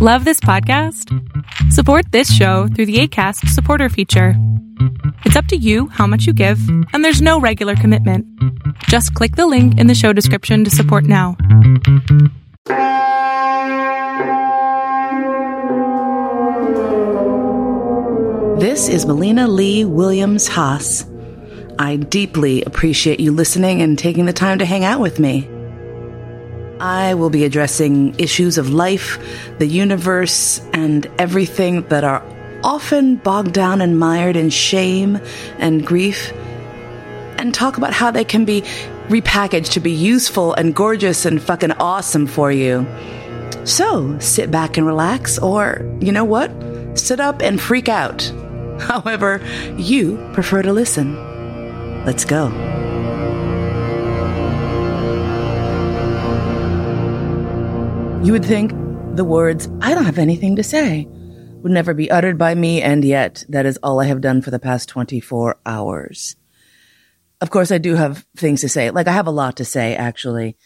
Love this podcast? Support this show through the ACAST supporter feature. It's up to you how much you give, and there's no regular commitment. Just click the link in the show description to support now. This is Mollena Lee Williams Haas. I deeply appreciate you listening and taking the time to hang out with me. I will be addressing issues of life, the universe, and everything that are often bogged down and mired in shame and grief, and talk about how they can be repackaged to be useful and gorgeous and fucking awesome for you. So sit back and relax, or you know what? Sit up and freak out. However, you prefer to listen. Let's go. You would think the words, I don't have anything to say, would never be uttered by me, and yet that is all I have done for the past 24 hours. Of course, I do have things to say. Like, I have a lot to say, actually.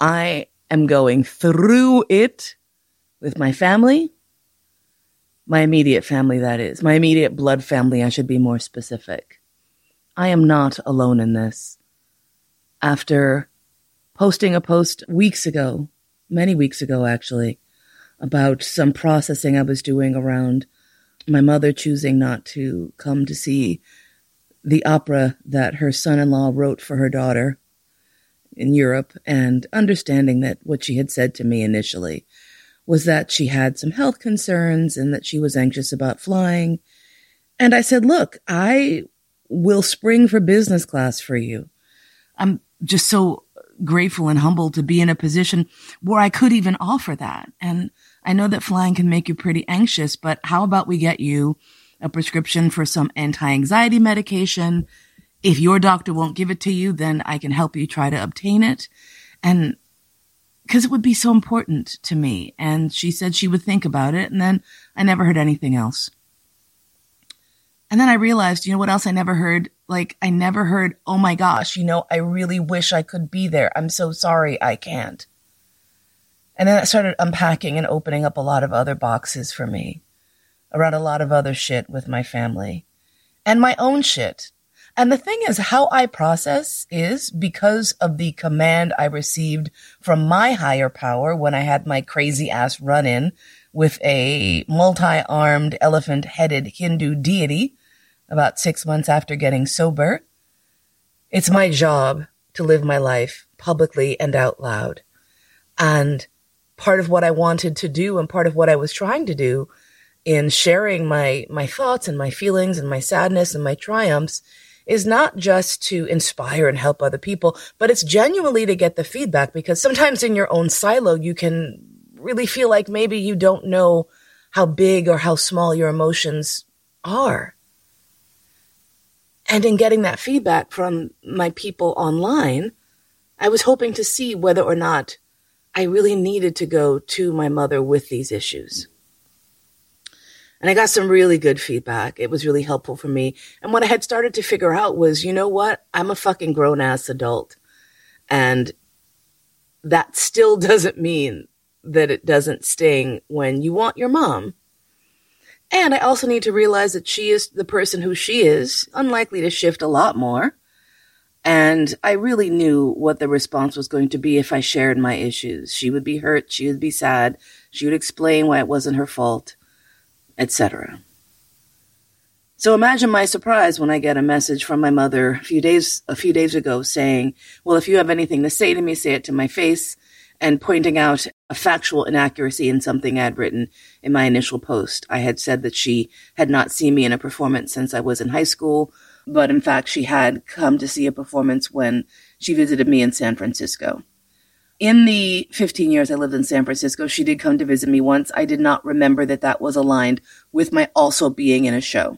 I am going through it with my family, my immediate family, that is, my immediate blood family, I should be more specific. I am not alone in this. After posting a post weeks ago many weeks ago, actually, about some processing I was doing around my mother choosing not to come to see the opera that her son in law wrote for her daughter in Europe, and understanding that what she had said to me initially was that she had some health concerns and that she was anxious about flying. And I said, Look, I will spring for business class for you. I'm just so grateful and humbled to be in a position where I could even offer that. And I know that flying can make you pretty anxious, but how about we get you a prescription for some anti-anxiety medication? If your doctor won't give it to you, then I can help you try to obtain it. And because it would be so important to me. And she said she would think about it. And then I never heard anything else. And then I realized, you know what else I never heard? Like, I never heard, oh my gosh, you know, I really wish I could be there. I'm so sorry I can't. And then I started unpacking and opening up a lot of other boxes for me around a lot of other shit with my family and my own shit. And the thing is, how I process is because of the command I received from my higher power when I had my crazy ass run in with a multi armed elephant headed Hindu deity about six months after getting sober. It's my job to live my life publicly and out loud. And part of what I wanted to do and part of what I was trying to do in sharing my, my thoughts and my feelings and my sadness and my triumphs is not just to inspire and help other people, but it's genuinely to get the feedback because sometimes in your own silo, you can really feel like maybe you don't know how big or how small your emotions are. And in getting that feedback from my people online, I was hoping to see whether or not I really needed to go to my mother with these issues. And I got some really good feedback. It was really helpful for me. And what I had started to figure out was, you know what? I'm a fucking grown ass adult. And that still doesn't mean that it doesn't sting when you want your mom and I also need to realize that she is the person who she is, unlikely to shift a lot more. And I really knew what the response was going to be if I shared my issues. She would be hurt, she would be sad, she would explain why it wasn't her fault, etc. So imagine my surprise when I get a message from my mother a few days a few days ago saying, "Well, if you have anything to say to me, say it to my face." And pointing out a factual inaccuracy in something I had written in my initial post. I had said that she had not seen me in a performance since I was in high school, but in fact, she had come to see a performance when she visited me in San Francisco. In the 15 years I lived in San Francisco, she did come to visit me once. I did not remember that that was aligned with my also being in a show.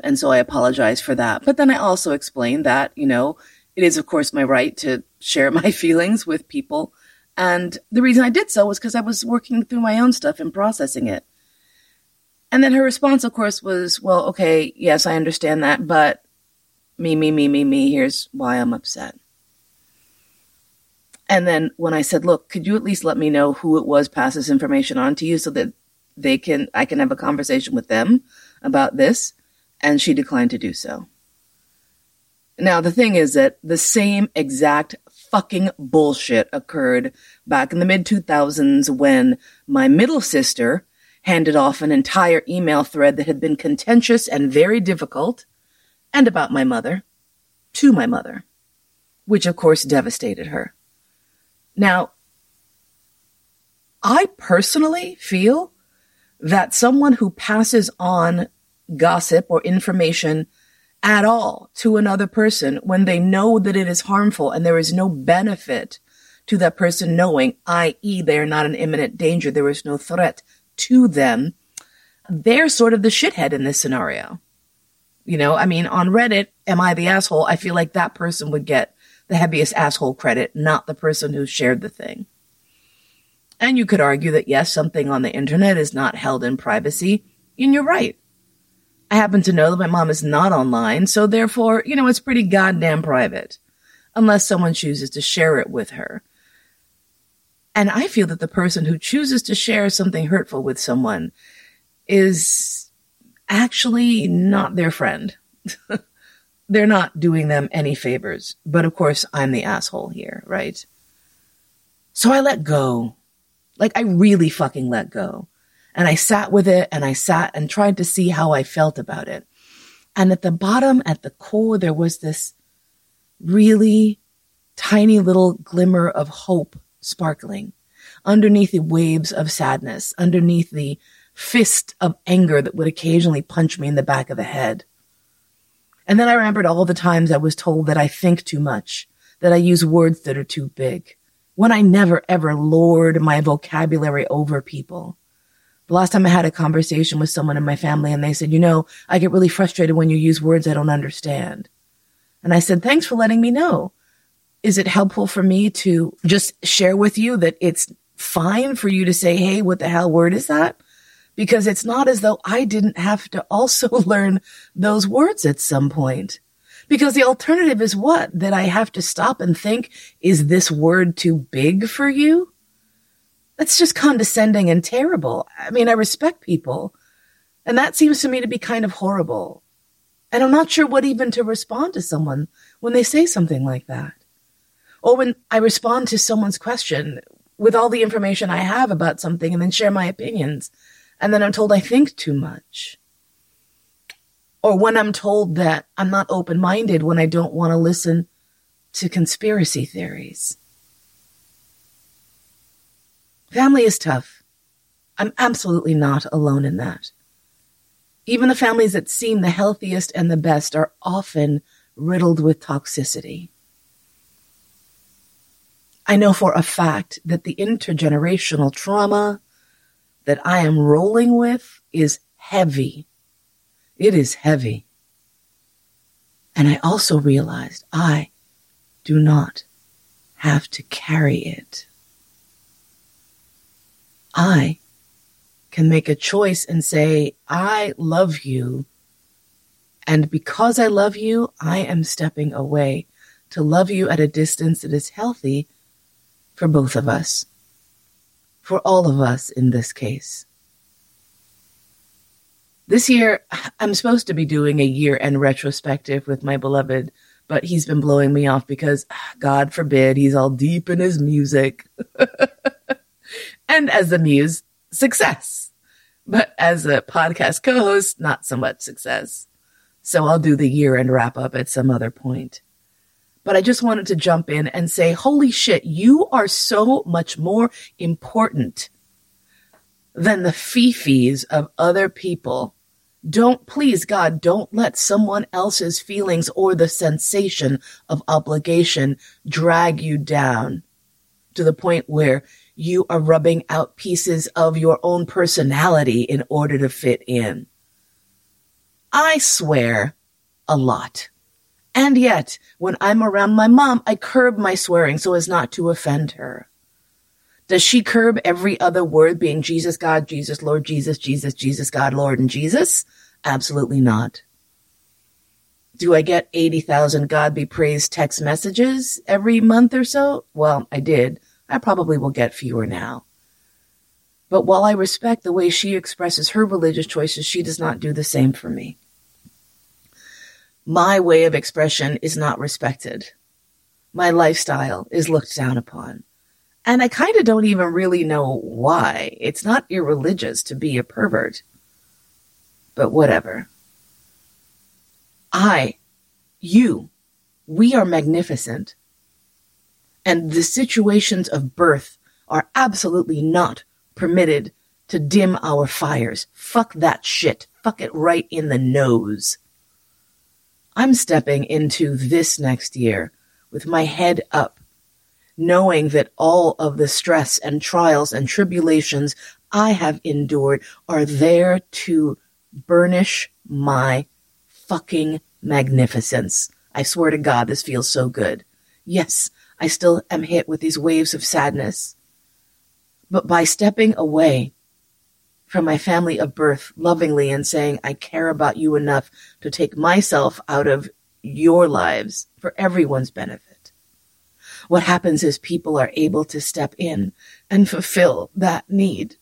And so I apologize for that. But then I also explained that, you know, it is of course my right to share my feelings with people and the reason I did so was because I was working through my own stuff and processing it. And then her response, of course, was, well, okay, yes, I understand that, but me, me, me, me, me, here's why I'm upset. And then when I said, look, could you at least let me know who it was pass this information on to you so that they can, I can have a conversation with them about this. And she declined to do so. Now, the thing is that the same exact fucking bullshit occurred back in the mid 2000s when my middle sister handed off an entire email thread that had been contentious and very difficult and about my mother to my mother, which of course devastated her. Now, I personally feel that someone who passes on gossip or information at all to another person when they know that it is harmful and there is no benefit to that person knowing, i.e., they are not an imminent danger, there is no threat to them, they're sort of the shithead in this scenario. You know, I mean, on Reddit, am I the asshole? I feel like that person would get the heaviest asshole credit, not the person who shared the thing. And you could argue that yes, something on the internet is not held in privacy, and you're right. I happen to know that my mom is not online, so therefore, you know, it's pretty goddamn private. Unless someone chooses to share it with her. And I feel that the person who chooses to share something hurtful with someone is actually not their friend. They're not doing them any favors. But of course, I'm the asshole here, right? So I let go. Like I really fucking let go. And I sat with it and I sat and tried to see how I felt about it. And at the bottom, at the core, there was this really tiny little glimmer of hope sparkling underneath the waves of sadness, underneath the fist of anger that would occasionally punch me in the back of the head. And then I remembered all the times I was told that I think too much, that I use words that are too big, when I never ever lord my vocabulary over people. The last time I had a conversation with someone in my family and they said, you know, I get really frustrated when you use words I don't understand. And I said, thanks for letting me know. Is it helpful for me to just share with you that it's fine for you to say, Hey, what the hell word is that? Because it's not as though I didn't have to also learn those words at some point. Because the alternative is what? That I have to stop and think, is this word too big for you? That's just condescending and terrible. I mean, I respect people. And that seems to me to be kind of horrible. And I'm not sure what even to respond to someone when they say something like that. Or when I respond to someone's question with all the information I have about something and then share my opinions. And then I'm told I think too much. Or when I'm told that I'm not open minded when I don't want to listen to conspiracy theories. Family is tough. I'm absolutely not alone in that. Even the families that seem the healthiest and the best are often riddled with toxicity. I know for a fact that the intergenerational trauma that I am rolling with is heavy. It is heavy. And I also realized I do not have to carry it. I can make a choice and say, I love you. And because I love you, I am stepping away to love you at a distance that is healthy for both of us, for all of us in this case. This year, I'm supposed to be doing a year end retrospective with my beloved, but he's been blowing me off because, God forbid, he's all deep in his music. and as the muse, success. But as a podcast co host, not so much success. So I'll do the year end wrap up at some other point. But I just wanted to jump in and say, holy shit, you are so much more important than the fifis of other people. Don't, please God, don't let someone else's feelings or the sensation of obligation drag you down to the point where you are rubbing out pieces of your own personality in order to fit in. I swear a lot. And yet, when I'm around my mom, I curb my swearing so as not to offend her. Does she curb every other word being Jesus, God, Jesus, Lord, Jesus, Jesus, Jesus, God, Lord, and Jesus? Absolutely not. Do I get 80,000 God be praised text messages every month or so? Well, I did. I probably will get fewer now. But while I respect the way she expresses her religious choices, she does not do the same for me. My way of expression is not respected. My lifestyle is looked down upon. And I kind of don't even really know why. It's not irreligious to be a pervert. But whatever. I, you, we are magnificent. And the situations of birth are absolutely not permitted to dim our fires. Fuck that shit. Fuck it right in the nose. I'm stepping into this next year with my head up, knowing that all of the stress and trials and tribulations I have endured are there to burnish my fucking magnificence. I swear to God, this feels so good. Yes, I still am hit with these waves of sadness. But by stepping away from my family of birth lovingly and saying, I care about you enough to take myself out of your lives for everyone's benefit. What happens is people are able to step in and fulfill that need.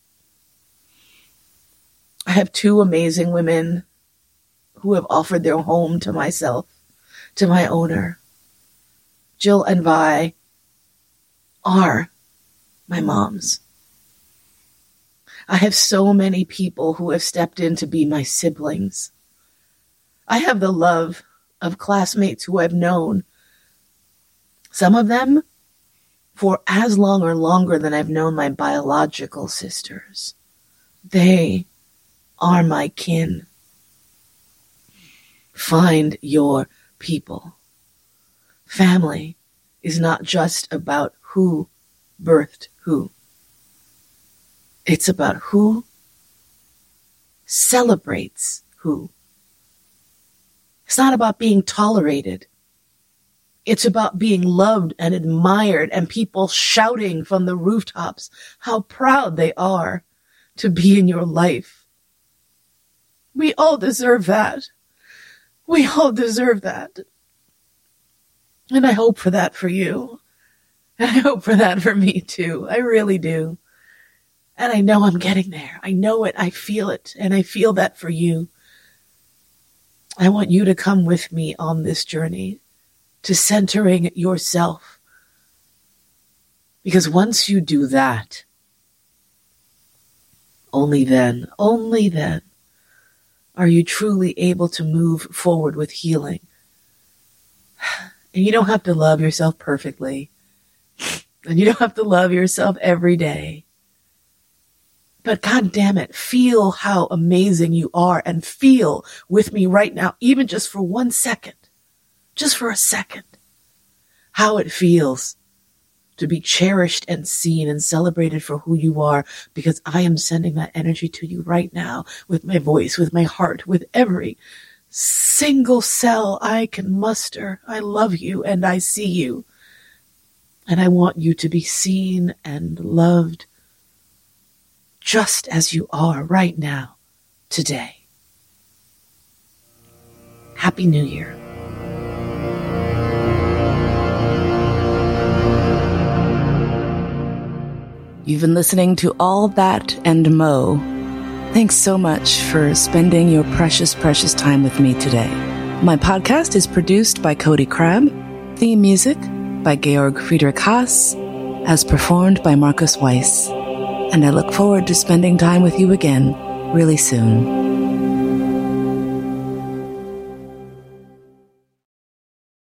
I have two amazing women who have offered their home to myself, to my owner. Jill and Vi are my moms. I have so many people who have stepped in to be my siblings. I have the love of classmates who I've known. Some of them for as long or longer than I've known my biological sisters. They are my kin. Find your people. Family is not just about who birthed who. It's about who celebrates who. It's not about being tolerated. It's about being loved and admired and people shouting from the rooftops how proud they are to be in your life. We all deserve that. We all deserve that. And I hope for that for you. And I hope for that for me too. I really do. And I know I'm getting there. I know it. I feel it. And I feel that for you. I want you to come with me on this journey to centering yourself. Because once you do that, only then, only then are you truly able to move forward with healing. And you don't have to love yourself perfectly. And you don't have to love yourself every day. But God damn it, feel how amazing you are and feel with me right now, even just for one second, just for a second, how it feels to be cherished and seen and celebrated for who you are because I am sending that energy to you right now with my voice, with my heart, with every single cell I can muster. I love you and I see you. And I want you to be seen and loved just as you are right now, today. Happy New Year. You've been listening to All That and Mo. Thanks so much for spending your precious, precious time with me today. My podcast is produced by Cody Crabb, theme music by Georg Friedrich Haas, as performed by Marcus Weiss and I look forward to spending time with you again really soon.